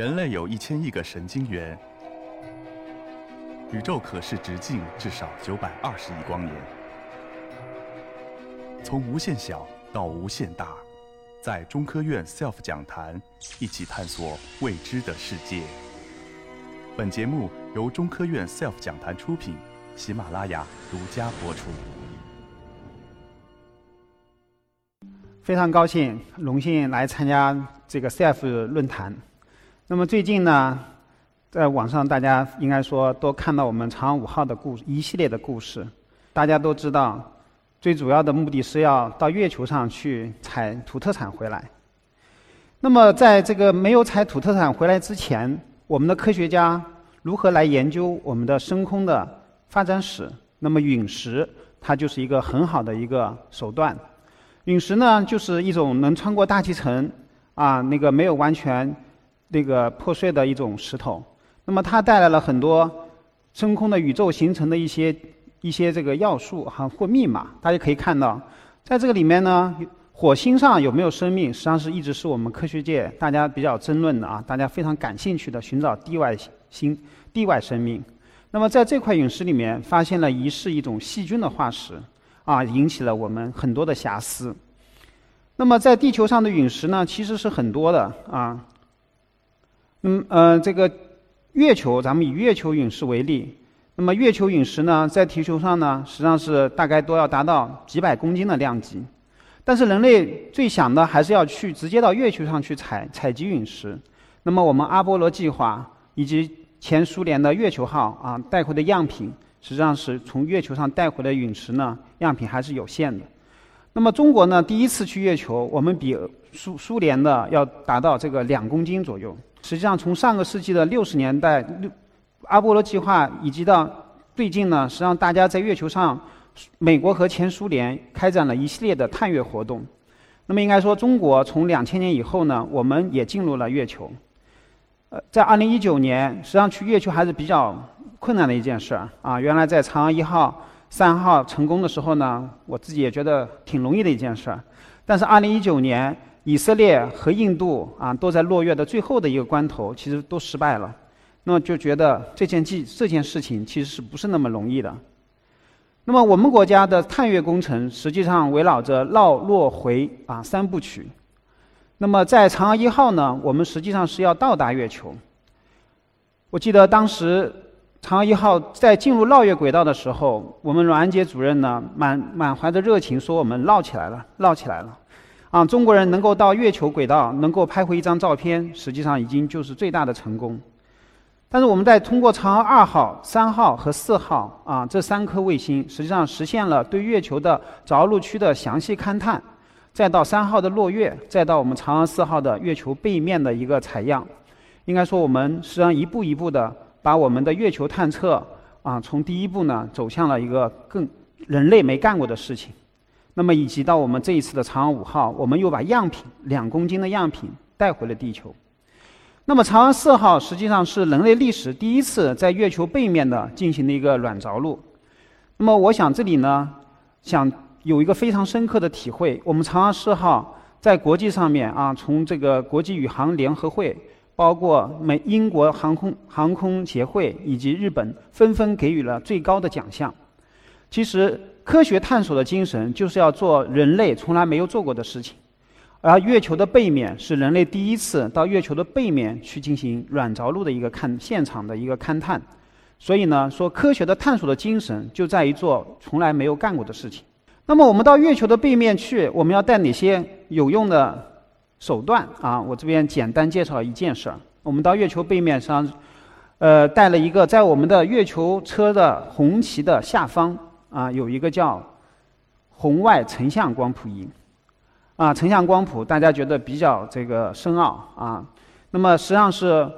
人类有一千亿个神经元，宇宙可视直径至少九百二十亿光年。从无限小到无限大，在中科院 SELF 讲坛一起探索未知的世界。本节目由中科院 SELF 讲坛出品，喜马拉雅独家播出。非常高兴，荣幸来参加这个 SELF 论坛。那么最近呢，在网上大家应该说都看到我们长安五号的故一系列的故事。大家都知道，最主要的目的是要到月球上去采土特产回来。那么在这个没有采土特产回来之前，我们的科学家如何来研究我们的深空的发展史？那么陨石它就是一个很好的一个手段。陨石呢，就是一种能穿过大气层啊，那个没有完全。那个破碎的一种石头，那么它带来了很多真空的宇宙形成的一些一些这个要素哈或密码。大家可以看到，在这个里面呢，火星上有没有生命，实际上是一直是我们科学界大家比较争论的啊，大家非常感兴趣的寻找地外星、地外生命。那么在这块陨石里面发现了疑似一种细菌的化石，啊，引起了我们很多的遐思。那么在地球上的陨石呢，其实是很多的啊。嗯呃，这个月球，咱们以月球陨石为例，那么月球陨石呢，在地球上呢，实际上是大概都要达到几百公斤的量级。但是人类最想的还是要去直接到月球上去采采集陨石。那么我们阿波罗计划以及前苏联的月球号啊带回的样品，实际上是从月球上带回的陨石呢，样品还是有限的。那么中国呢，第一次去月球，我们比苏苏联的要达到这个两公斤左右。实际上，从上个世纪的六十年代，阿波罗计划以及到最近呢，实际上大家在月球上，美国和前苏联开展了一系列的探月活动。那么应该说，中国从两千年以后呢，我们也进入了月球。呃，在二零一九年，实际上去月球还是比较困难的一件事儿啊。原来在嫦娥一号、三号成功的时候呢，我自己也觉得挺容易的一件事儿。但是二零一九年，以色列和印度啊，都在落月的最后的一个关头，其实都失败了。那么就觉得这件记这件事情其实是不是那么容易的？那么我们国家的探月工程实际上围绕着绕、落、回啊三部曲。那么在嫦娥一号呢，我们实际上是要到达月球。我记得当时嫦娥一号在进入绕月轨道的时候，我们阮安杰主任呢满满怀着热情说：“我们绕起来了，绕起来了。”啊，中国人能够到月球轨道，能够拍回一张照片，实际上已经就是最大的成功。但是我们在通过嫦娥二号、三号和四号啊这三颗卫星，实际上实现了对月球的着陆区的详细勘探，再到三号的落月，再到我们嫦娥四号的月球背面的一个采样。应该说，我们实际上一步一步的把我们的月球探测啊，从第一步呢走向了一个更人类没干过的事情。那么，以及到我们这一次的嫦娥五号，我们又把样品两公斤的样品带回了地球。那么，嫦娥四号实际上是人类历史第一次在月球背面的进行的一个软着陆。那么，我想这里呢，想有一个非常深刻的体会：我们嫦娥四号在国际上面啊，从这个国际宇航联合会，包括美英国航空航空协会以及日本，纷纷给予了最高的奖项。其实。科学探索的精神就是要做人类从来没有做过的事情，而月球的背面是人类第一次到月球的背面去进行软着陆的一个看现场的一个勘探，所以呢，说科学的探索的精神就在于做从来没有干过的事情。那么我们到月球的背面去，我们要带哪些有用的手段啊？我这边简单介绍一件事儿：我们到月球背面上，呃，带了一个在我们的月球车的红旗的下方。啊，有一个叫红外成像光谱仪，啊，成像光谱大家觉得比较这个深奥啊。那么实际上是，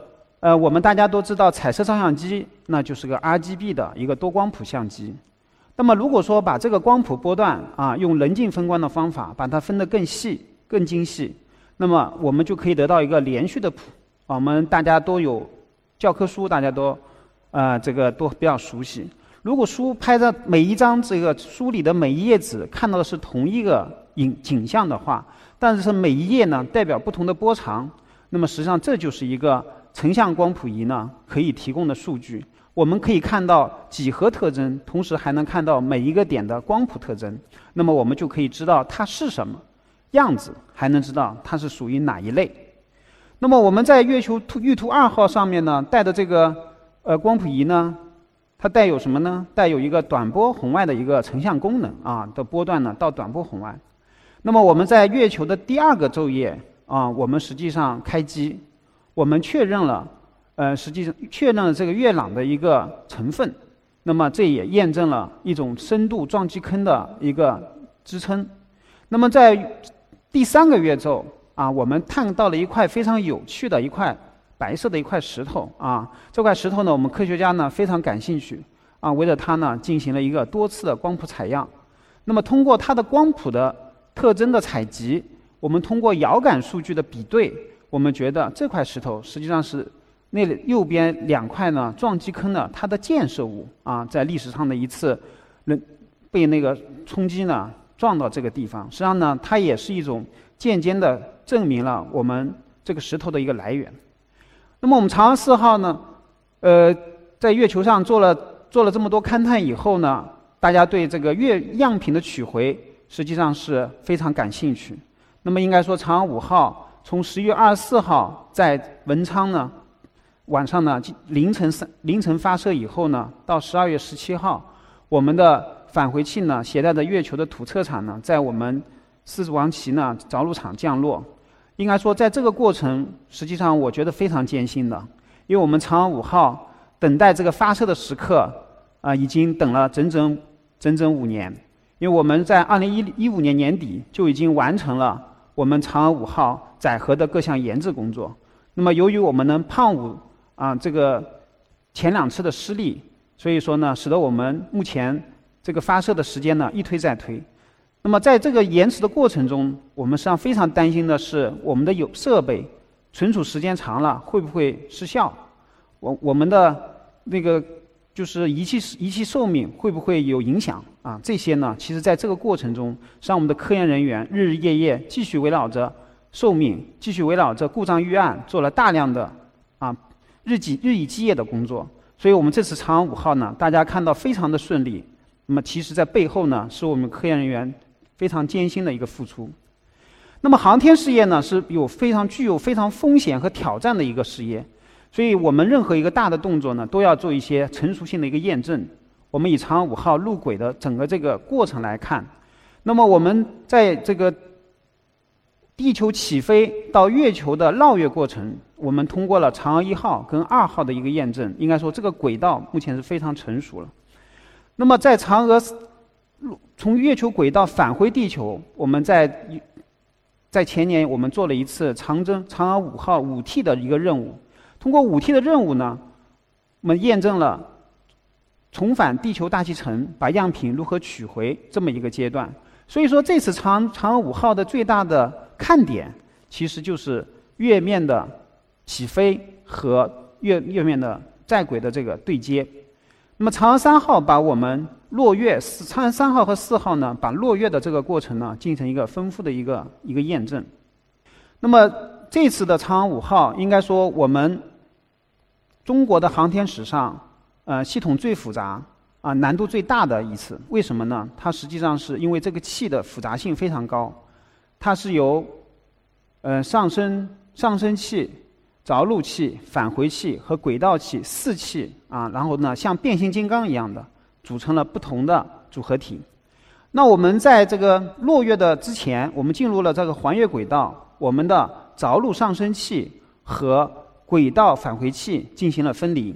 呃，我们大家都知道彩色照相机那就是个 RGB 的一个多光谱相机。那么如果说把这个光谱波段啊，用棱镜分光的方法把它分得更细、更精细，那么我们就可以得到一个连续的谱。我们大家都有教科书，大家都啊这个都比较熟悉。如果书拍的每一张这个书里的每一页纸看到的是同一个影景象的话，但是每一页呢代表不同的波长，那么实际上这就是一个成像光谱仪呢可以提供的数据。我们可以看到几何特征，同时还能看到每一个点的光谱特征。那么我们就可以知道它是什么样子，还能知道它是属于哪一类。那么我们在月球图玉图二号上面呢带的这个呃光谱仪呢，它带有什么呢？带有一个短波红外的一个成像功能啊的波段呢到短波红外。那么我们在月球的第二个昼夜啊，我们实际上开机，我们确认了。呃，实际确认了这个月壤的一个成分，那么这也验证了一种深度撞击坑的一个支撑。那么在第三个月昼啊，我们探到了一块非常有趣的一块白色的一块石头啊。这块石头呢，我们科学家呢非常感兴趣啊，围着它呢进行了一个多次的光谱采样。那么通过它的光谱的特征的采集，我们通过遥感数据的比对，我们觉得这块石头实际上是。那右边两块呢撞击坑呢，它的建设物啊，在历史上的一次能被那个冲击呢撞到这个地方，实际上呢，它也是一种间接的证明了我们这个石头的一个来源。那么我们嫦娥四号呢，呃，在月球上做了做了这么多勘探以后呢，大家对这个月样品的取回实际上是非常感兴趣。那么应该说，嫦娥五号从十一月二十四号在文昌呢。晚上呢，凌晨三凌晨发射以后呢，到十二月十七号，我们的返回器呢，携带着月球的土测场呢，在我们四王旗呢着陆场降落。应该说，在这个过程，实际上我觉得非常艰辛的，因为我们嫦娥五号等待这个发射的时刻啊，已经等了整整整整五年。因为我们在二零一一五年年底就已经完成了我们嫦娥五号载荷的各项研制工作。那么，由于我们的胖五啊，这个前两次的失利，所以说呢，使得我们目前这个发射的时间呢一推再推。那么在这个延迟的过程中，我们实际上非常担心的是，我们的有设备存储时间长了会不会失效？我我们的那个就是仪器仪器寿命会不会有影响？啊，这些呢，其实在这个过程中，让我们的科研人员日日夜夜继续围绕着寿命，继续围绕着故障预案做了大量的啊。日积日以继夜的工作，所以我们这次嫦娥五号呢，大家看到非常的顺利。那么，其实在背后呢，是我们科研人员非常艰辛的一个付出。那么，航天事业呢，是有非常具有非常风险和挑战的一个事业，所以我们任何一个大的动作呢，都要做一些成熟性的一个验证。我们以嫦娥五号入轨的整个这个过程来看，那么我们在这个地球起飞到月球的绕月过程。我们通过了嫦娥一号跟二号的一个验证，应该说这个轨道目前是非常成熟了。那么在嫦娥从月球轨道返回地球，我们在在前年我们做了一次长征嫦娥五号五 T 的一个任务，通过五 T 的任务呢，我们验证了重返地球大气层，把样品如何取回这么一个阶段。所以说这次嫦嫦娥五号的最大的看点，其实就是月面的。起飞和月月面的在轨的这个对接，那么嫦娥三号把我们落月，嫦娥三号和四号呢，把落月的这个过程呢，进行一个丰富的一个一个验证。那么这次的嫦娥五号，应该说我们中国的航天史上，呃，系统最复杂啊，难度最大的一次。为什么呢？它实际上是因为这个气的复杂性非常高，它是由呃上升上升器。着陆器、返回器和轨道器四器啊，然后呢，像变形金刚一样的组成了不同的组合体。那我们在这个落月的之前，我们进入了这个环月轨道，我们的着陆上升器和轨道返回器进行了分离。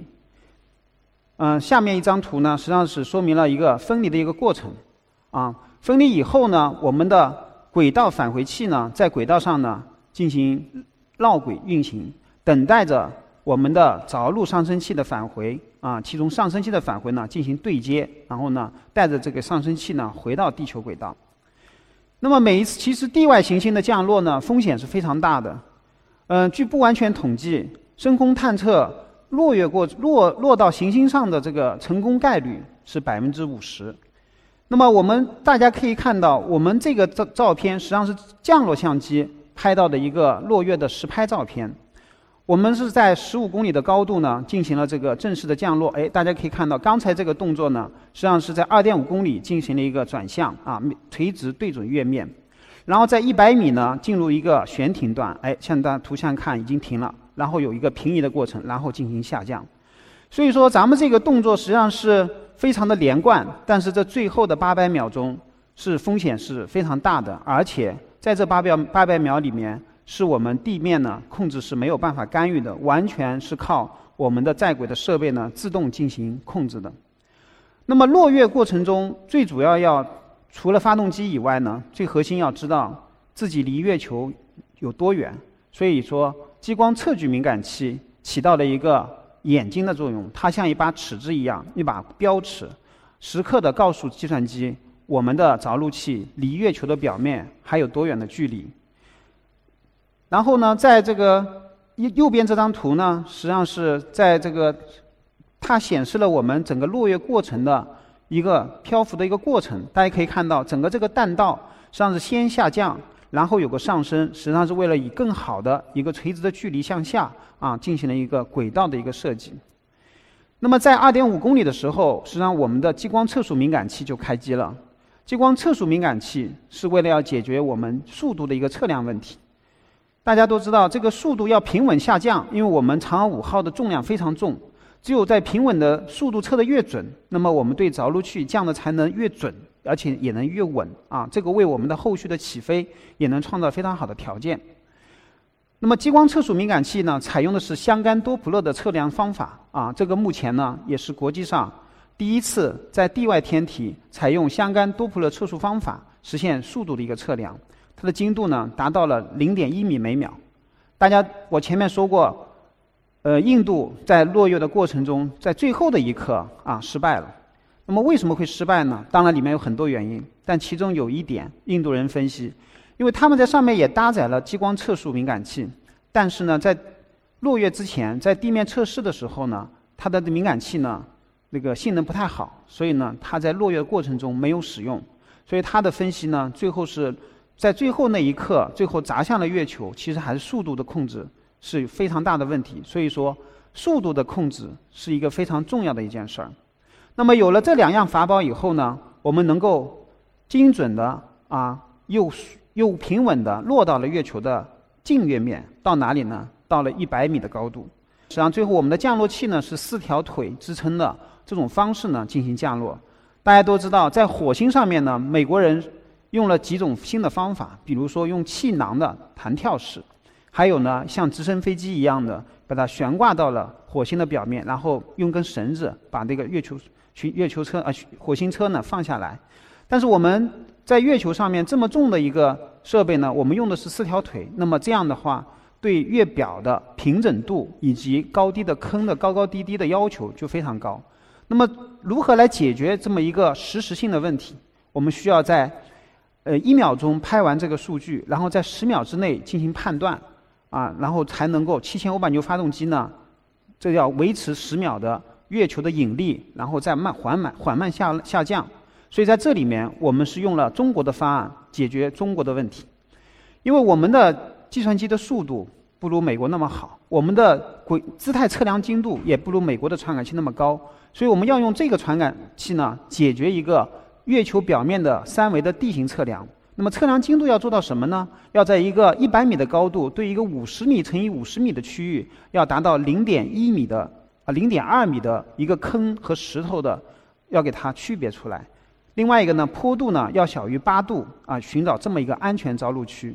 嗯，下面一张图呢，实际上是说明了一个分离的一个过程。啊，分离以后呢，我们的轨道返回器呢，在轨道上呢进行绕轨运行。等待着我们的着陆上升器的返回啊，其中上升器的返回呢进行对接，然后呢带着这个上升器呢回到地球轨道。那么每一次其实地外行星的降落呢风险是非常大的，嗯，据不完全统计，深空探测落月过落落到行星上的这个成功概率是百分之五十。那么我们大家可以看到，我们这个照照片实际上是降落相机拍到的一个落月的实拍照片。我们是在十五公里的高度呢进行了这个正式的降落。哎，大家可以看到，刚才这个动作呢，实际上是在二点五公里进行了一个转向啊，垂直对准月面。然后在一百米呢进入一个悬停段，哎，像大图像看已经停了，然后有一个平移的过程，然后进行下降。所以说，咱们这个动作实际上是非常的连贯，但是这最后的八百秒钟是风险是非常大的，而且在这八秒八百秒里面。是我们地面呢控制是没有办法干预的，完全是靠我们的在轨的设备呢自动进行控制的。那么落月过程中，最主要要除了发动机以外呢，最核心要知道自己离月球有多远。所以说，激光测距敏感器起到了一个眼睛的作用，它像一把尺子一样，一把标尺，时刻的告诉计算机我们的着陆器离月球的表面还有多远的距离。然后呢，在这个右右边这张图呢，实际上是在这个它显示了我们整个落月过程的一个漂浮的一个过程。大家可以看到，整个这个弹道实际上是先下降，然后有个上升，实际上是为了以更好的一个垂直的距离向下啊进行了一个轨道的一个设计。那么在二点五公里的时候，实际上我们的激光测速敏感器就开机了。激光测速敏感器是为了要解决我们速度的一个测量问题。大家都知道，这个速度要平稳下降，因为我们嫦娥五号的重量非常重，只有在平稳的速度测得越准，那么我们对着陆器降的才能越准，而且也能越稳啊！这个为我们的后续的起飞也能创造非常好的条件。那么激光测速敏感器呢，采用的是相干多普勒的测量方法啊，这个目前呢也是国际上第一次在地外天体采用相干多普勒测速方法实现速度的一个测量。它的精度呢达到了零点一米每秒。大家，我前面说过，呃，印度在落月的过程中，在最后的一刻啊失败了。那么为什么会失败呢？当然里面有很多原因，但其中有一点，印度人分析，因为他们在上面也搭载了激光测速敏感器，但是呢，在落月之前，在地面测试的时候呢，它的敏感器呢那个性能不太好，所以呢，它在落月过程中没有使用。所以它的分析呢，最后是。在最后那一刻，最后砸向了月球，其实还是速度的控制是非常大的问题。所以说，速度的控制是一个非常重要的一件事儿。那么有了这两样法宝以后呢，我们能够精准的啊，又又平稳的落到了月球的近月面，到哪里呢？到了一百米的高度。实际上，最后我们的降落器呢是四条腿支撑的这种方式呢进行降落。大家都知道，在火星上面呢，美国人。用了几种新的方法，比如说用气囊的弹跳式，还有呢像直升飞机一样的把它悬挂到了火星的表面，然后用根绳子把这个月球去月球车啊火星车呢放下来。但是我们在月球上面这么重的一个设备呢，我们用的是四条腿，那么这样的话对月表的平整度以及高低的坑的高高低低的要求就非常高。那么如何来解决这么一个实时性的问题？我们需要在呃，一秒钟拍完这个数据，然后在十秒之内进行判断，啊，然后才能够七千五百牛发动机呢，这要维持十秒的月球的引力，然后再慢缓慢缓慢下下降。所以在这里面，我们是用了中国的方案解决中国的问题，因为我们的计算机的速度不如美国那么好，我们的轨姿态测量精度也不如美国的传感器那么高，所以我们要用这个传感器呢，解决一个。月球表面的三维的地形测量，那么测量精度要做到什么呢？要在一个一百米的高度，对一个五十米乘以五十米的区域，要达到零点一米的啊零点二米的一个坑和石头的，要给它区别出来。另外一个呢，坡度呢要小于八度啊，寻找这么一个安全着陆区。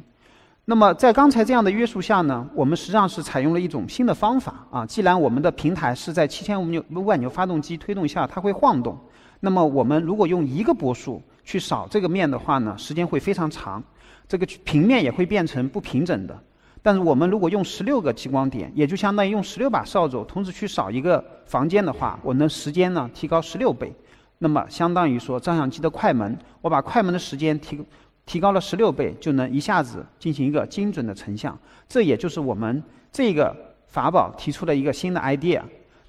那么在刚才这样的约束下呢，我们实际上是采用了一种新的方法啊。既然我们的平台是在七千五牛五百牛发动机推动下，它会晃动。那么我们如果用一个波束去扫这个面的话呢，时间会非常长，这个平面也会变成不平整的。但是我们如果用十六个激光点，也就相当于用十六把扫帚同时去扫一个房间的话，我能时间呢提高十六倍。那么相当于说照相机的快门，我把快门的时间提提高了十六倍，就能一下子进行一个精准的成像。这也就是我们这个法宝提出了一个新的 idea。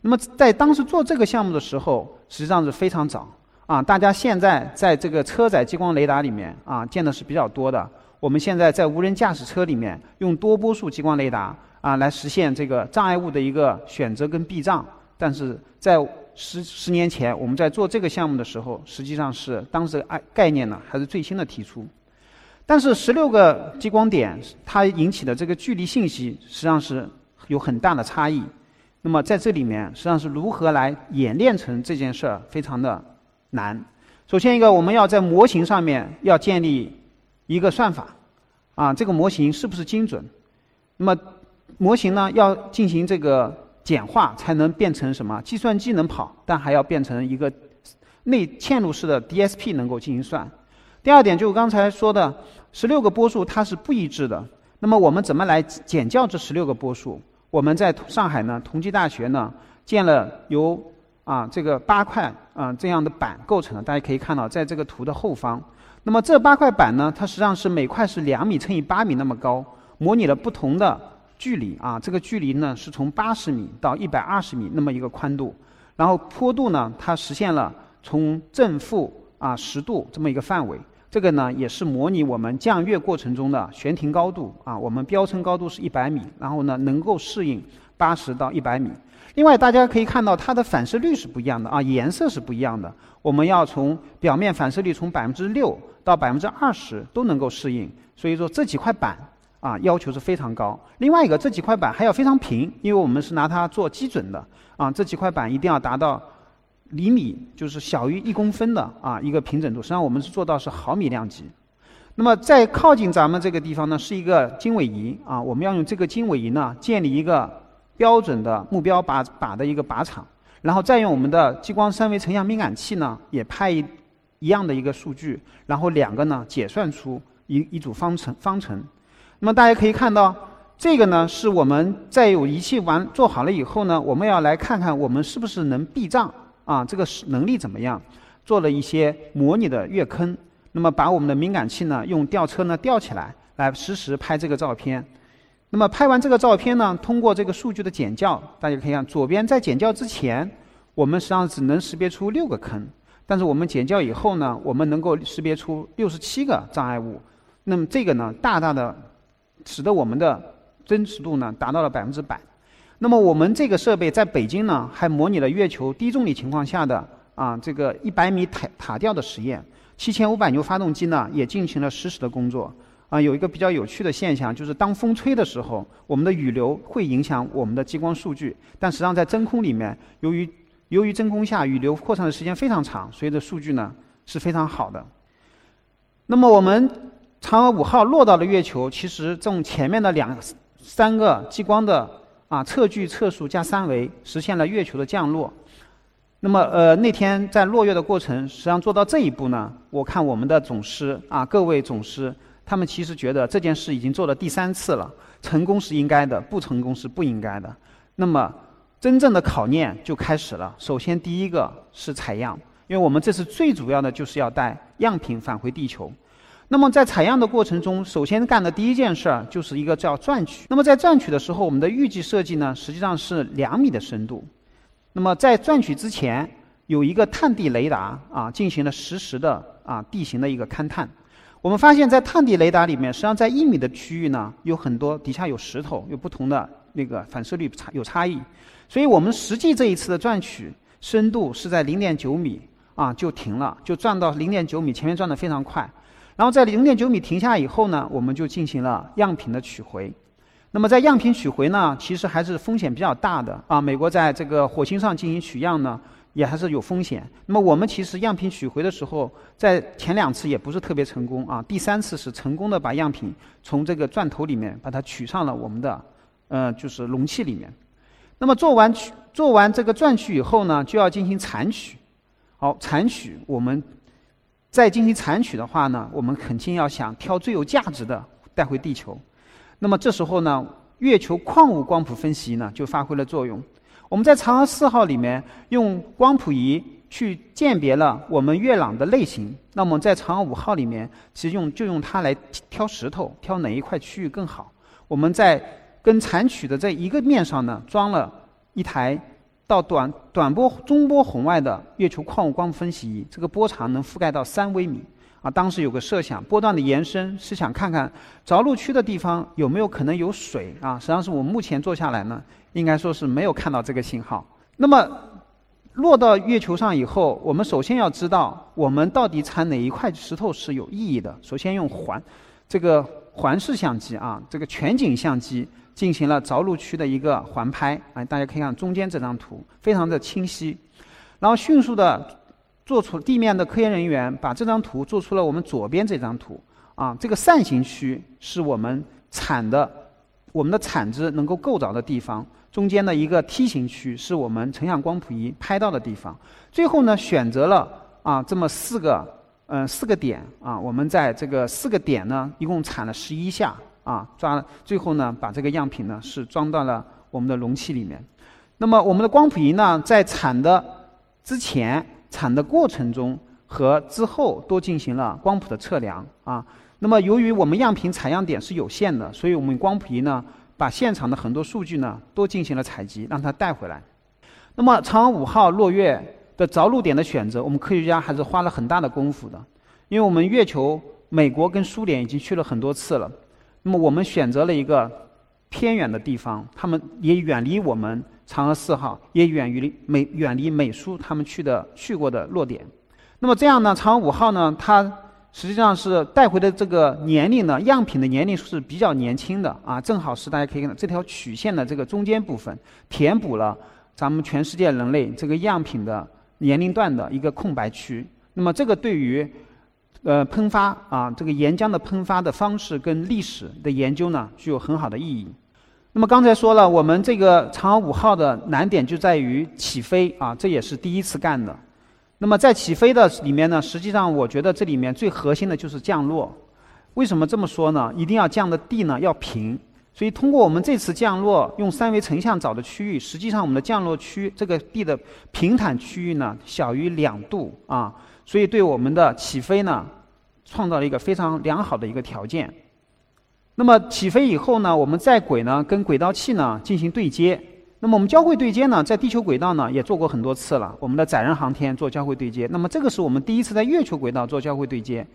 那么在当时做这个项目的时候，实际上是非常早啊。大家现在在这个车载激光雷达里面啊，见的是比较多的。我们现在在无人驾驶车里面用多波束激光雷达啊，来实现这个障碍物的一个选择跟避障。但是在十十年前，我们在做这个项目的时候，实际上是当时概概念呢还是最新的提出。但是十六个激光点它引起的这个距离信息实际上是有很大的差异。那么在这里面实际上是如何来演练成这件事儿，非常的难。首先一个，我们要在模型上面要建立一个算法，啊，这个模型是不是精准？那么模型呢要进行这个。简化才能变成什么？计算机能跑，但还要变成一个内嵌入式的 DSP 能够进行算。第二点就是刚才说的十六个波束它是不一致的。那么我们怎么来减掉这十六个波束？我们在上海呢，同济大学呢建了由啊这个八块啊这样的板构成的。大家可以看到，在这个图的后方。那么这八块板呢，它实际上是每块是两米乘以八米那么高，模拟了不同的。距离啊，这个距离呢是从八十米到一百二十米那么一个宽度，然后坡度呢，它实现了从正负啊十度这么一个范围。这个呢也是模拟我们降月过程中的悬停高度啊，我们标称高度是一百米，然后呢能够适应八十到一百米。另外大家可以看到它的反射率是不一样的啊，颜色是不一样的。我们要从表面反射率从百分之六到百分之二十都能够适应，所以说这几块板。啊，要求是非常高。另外一个，这几块板还要非常平，因为我们是拿它做基准的。啊，这几块板一定要达到厘米，就是小于一公分的啊一个平整度。实际上我们是做到是毫米量级。那么在靠近咱们这个地方呢，是一个经纬仪啊，我们要用这个经纬仪呢建立一个标准的目标靶靶的一个靶场，然后再用我们的激光三维成像敏感器呢也拍一一样的一个数据，然后两个呢解算出一一组方程方程。那么大家可以看到，这个呢是我们在有仪器完做好了以后呢，我们要来看看我们是不是能避障啊，这个是能力怎么样？做了一些模拟的月坑，那么把我们的敏感器呢用吊车呢吊起来，来实时拍这个照片。那么拍完这个照片呢，通过这个数据的减校，大家可以看左边在减校之前，我们实际上只能识别出六个坑，但是我们减校以后呢，我们能够识别出六十七个障碍物。那么这个呢，大大的。使得我们的真实度呢达到了百分之百。那么我们这个设备在北京呢，还模拟了月球低重力情况下的啊这个一百米塔塔吊的实验。七千五百牛发动机呢也进行了实时的工作。啊，有一个比较有趣的现象，就是当风吹的时候，我们的雨流会影响我们的激光数据。但实际上在真空里面，由于由于真空下雨流扩散的时间非常长，所以的数据呢是非常好的。那么我们。嫦娥五号落到了月球，其实从前面的两三个激光的啊测距、测速加三维，实现了月球的降落。那么呃那天在落月的过程，实际上做到这一步呢，我看我们的总师啊各位总师，他们其实觉得这件事已经做了第三次了，成功是应该的，不成功是不应该的。那么真正的考验就开始了。首先第一个是采样，因为我们这次最主要的就是要带样品返回地球。那么在采样的过程中，首先干的第一件事儿就是一个叫钻取。那么在钻取的时候，我们的预计设计呢，实际上是两米的深度。那么在钻取之前，有一个探地雷达啊，进行了实时的啊地形的一个勘探。我们发现，在探地雷达里面，实际上在一米的区域呢，有很多底下有石头，有不同的那个反射率差有差异。所以我们实际这一次的钻取深度是在零点九米啊就停了，就钻到零点九米，前面钻的非常快。然后在零点九米停下以后呢，我们就进行了样品的取回。那么在样品取回呢，其实还是风险比较大的啊。美国在这个火星上进行取样呢，也还是有风险。那么我们其实样品取回的时候，在前两次也不是特别成功啊。第三次是成功的把样品从这个钻头里面把它取上了我们的呃就是容器里面。那么做完取做完这个钻取以后呢，就要进行残取。好，残取我们。再进行残取的话呢，我们肯定要想挑最有价值的带回地球。那么这时候呢，月球矿物光谱分析呢就发挥了作用。我们在嫦娥四号里面用光谱仪去鉴别了我们月壤的类型。那么在嫦娥五号里面，其实用就用它来挑石头，挑哪一块区域更好。我们在跟残取的这一个面上呢，装了一台。到短短波、中波红外的月球矿物光分析仪，这个波长能覆盖到三微米，啊，当时有个设想，波段的延伸是想看看着陆区的地方有没有可能有水啊。实际上是我们目前做下来呢，应该说是没有看到这个信号。那么落到月球上以后，我们首先要知道我们到底产哪一块石头是有意义的。首先用环这个环视相机啊，这个全景相机。进行了着陆区的一个环拍，啊，大家可以看中间这张图，非常的清晰。然后迅速的做出地面的科研人员把这张图做出了我们左边这张图，啊，这个扇形区是我们产的，我们的产子能够够着的地方，中间的一个梯形区是我们成像光谱仪拍到的地方。最后呢，选择了啊这么四个，嗯，四个点啊，我们在这个四个点呢，一共产了十一下。啊，抓最后呢，把这个样品呢是装到了我们的容器里面。那么我们的光谱仪呢，在产的之前、产的过程中和之后都进行了光谱的测量啊。那么由于我们样品采样点是有限的，所以我们光谱仪呢，把现场的很多数据呢都进行了采集，让它带回来。那么嫦娥五号落月的着陆点的选择，我们科学家还是花了很大的功夫的，因为我们月球，美国跟苏联已经去了很多次了。那么我们选择了一个偏远的地方，他们也远离我们嫦娥四号，也远离美远离美苏他们去的去过的落点。那么这样呢，嫦娥五号呢，它实际上是带回的这个年龄呢，样品的年龄是比较年轻的啊，正好是大家可以看到这条曲线的这个中间部分，填补了咱们全世界人类这个样品的年龄段的一个空白区。那么这个对于呃，喷发啊，这个岩浆的喷发的方式跟历史的研究呢，具有很好的意义。那么刚才说了，我们这个嫦娥五号的难点就在于起飞啊，这也是第一次干的。那么在起飞的里面呢，实际上我觉得这里面最核心的就是降落。为什么这么说呢？一定要降的地呢要平。所以通过我们这次降落，用三维成像找的区域，实际上我们的降落区这个地的平坦区域呢小于两度啊。所以，对我们的起飞呢，创造了一个非常良好的一个条件。那么起飞以后呢，我们在轨呢跟轨道器呢进行对接。那么我们交会对接呢，在地球轨道呢也做过很多次了。我们的载人航天做交会对接，那么这个是我们第一次在月球轨道做交会对接。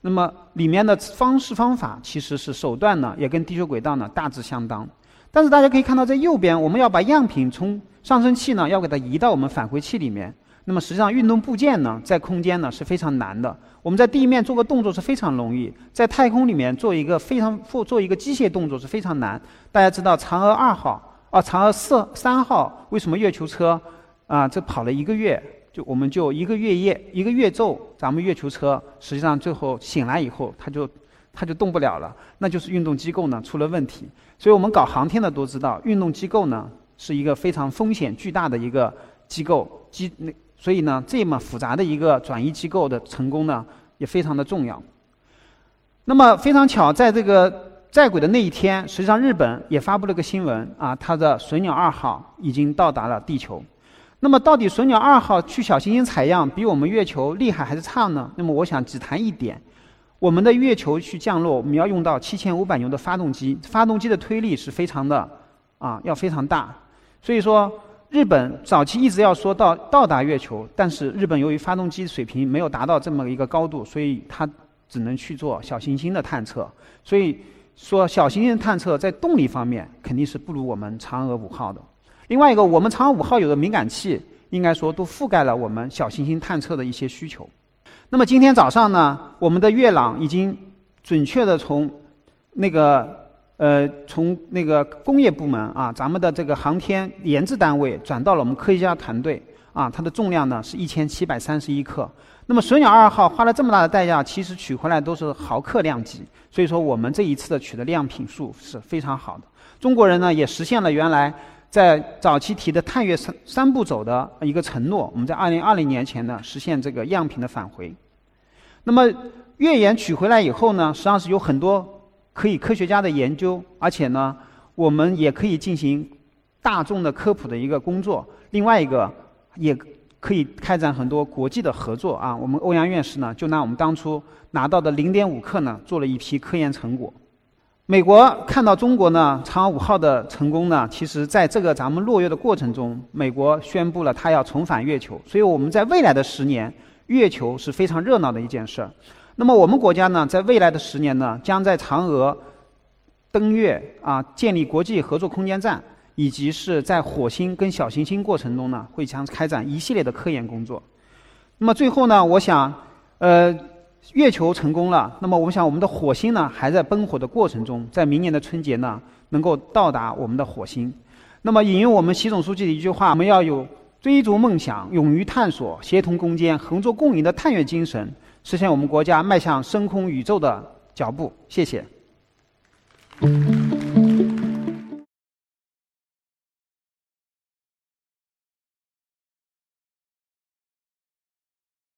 那么里面的方式方法其实是手段呢，也跟地球轨道呢大致相当。但是大家可以看到，在右边我们要把样品从上升器呢要给它移到我们返回器里面。那么实际上，运动部件呢，在空间呢是非常难的。我们在地面做个动作是非常容易，在太空里面做一个非常做做一个机械动作是非常难。大家知道，嫦娥二号啊，嫦娥四三号为什么月球车啊，这跑了一个月，就我们就一个月夜一个月昼，咱们月球车实际上最后醒来以后，它就它就动不了了，那就是运动机构呢出了问题。所以我们搞航天的都知道，运动机构呢是一个非常风险巨大的一个机构机那。所以呢，这么复杂的一个转移机构的成功呢，也非常的重要。那么非常巧，在这个在轨的那一天，实际上日本也发布了个新闻啊，它的隼鸟二号已经到达了地球。那么到底隼鸟二号去小行星采样比我们月球厉害还是差呢？那么我想只谈一点，我们的月球去降落，我们要用到七千五百牛的发动机，发动机的推力是非常的啊，要非常大。所以说。日本早期一直要说到到达月球，但是日本由于发动机水平没有达到这么一个高度，所以它只能去做小行星的探测。所以说小行星探测在动力方面肯定是不如我们嫦娥五号的。另外一个，我们嫦娥五号有的敏感器，应该说都覆盖了我们小行星探测的一些需求。那么今天早上呢，我们的月朗已经准确的从那个。呃，从那个工业部门啊，咱们的这个航天研制单位转到了我们科学家团队啊，它的重量呢是一千七百三十一克。那么隼鸟二号花了这么大的代价，其实取回来都是毫克量级，所以说我们这一次的取的样品数是非常好的。中国人呢也实现了原来在早期提的探月三三步走的一个承诺，我们在二零二零年前呢实现这个样品的返回。那么月岩取回来以后呢，实际上是有很多。可以科学家的研究，而且呢，我们也可以进行大众的科普的一个工作。另外一个，也可以开展很多国际的合作啊。我们欧阳院士呢，就拿我们当初拿到的零点五克呢，做了一批科研成果。美国看到中国呢，嫦娥五号的成功呢，其实在这个咱们落月的过程中，美国宣布了它要重返月球。所以我们在未来的十年，月球是非常热闹的一件事儿。那么我们国家呢，在未来的十年呢，将在嫦娥登月啊，建立国际合作空间站，以及是在火星跟小行星过程中呢，会将开展一系列的科研工作。那么最后呢，我想，呃，月球成功了，那么我想我们的火星呢，还在奔火的过程中，在明年的春节呢，能够到达我们的火星。那么引用我们习总书记的一句话，我们要有追逐梦想、勇于探索、协同攻坚、合作共赢的探月精神，实现我们国家迈向深空宇宙的脚步。谢谢。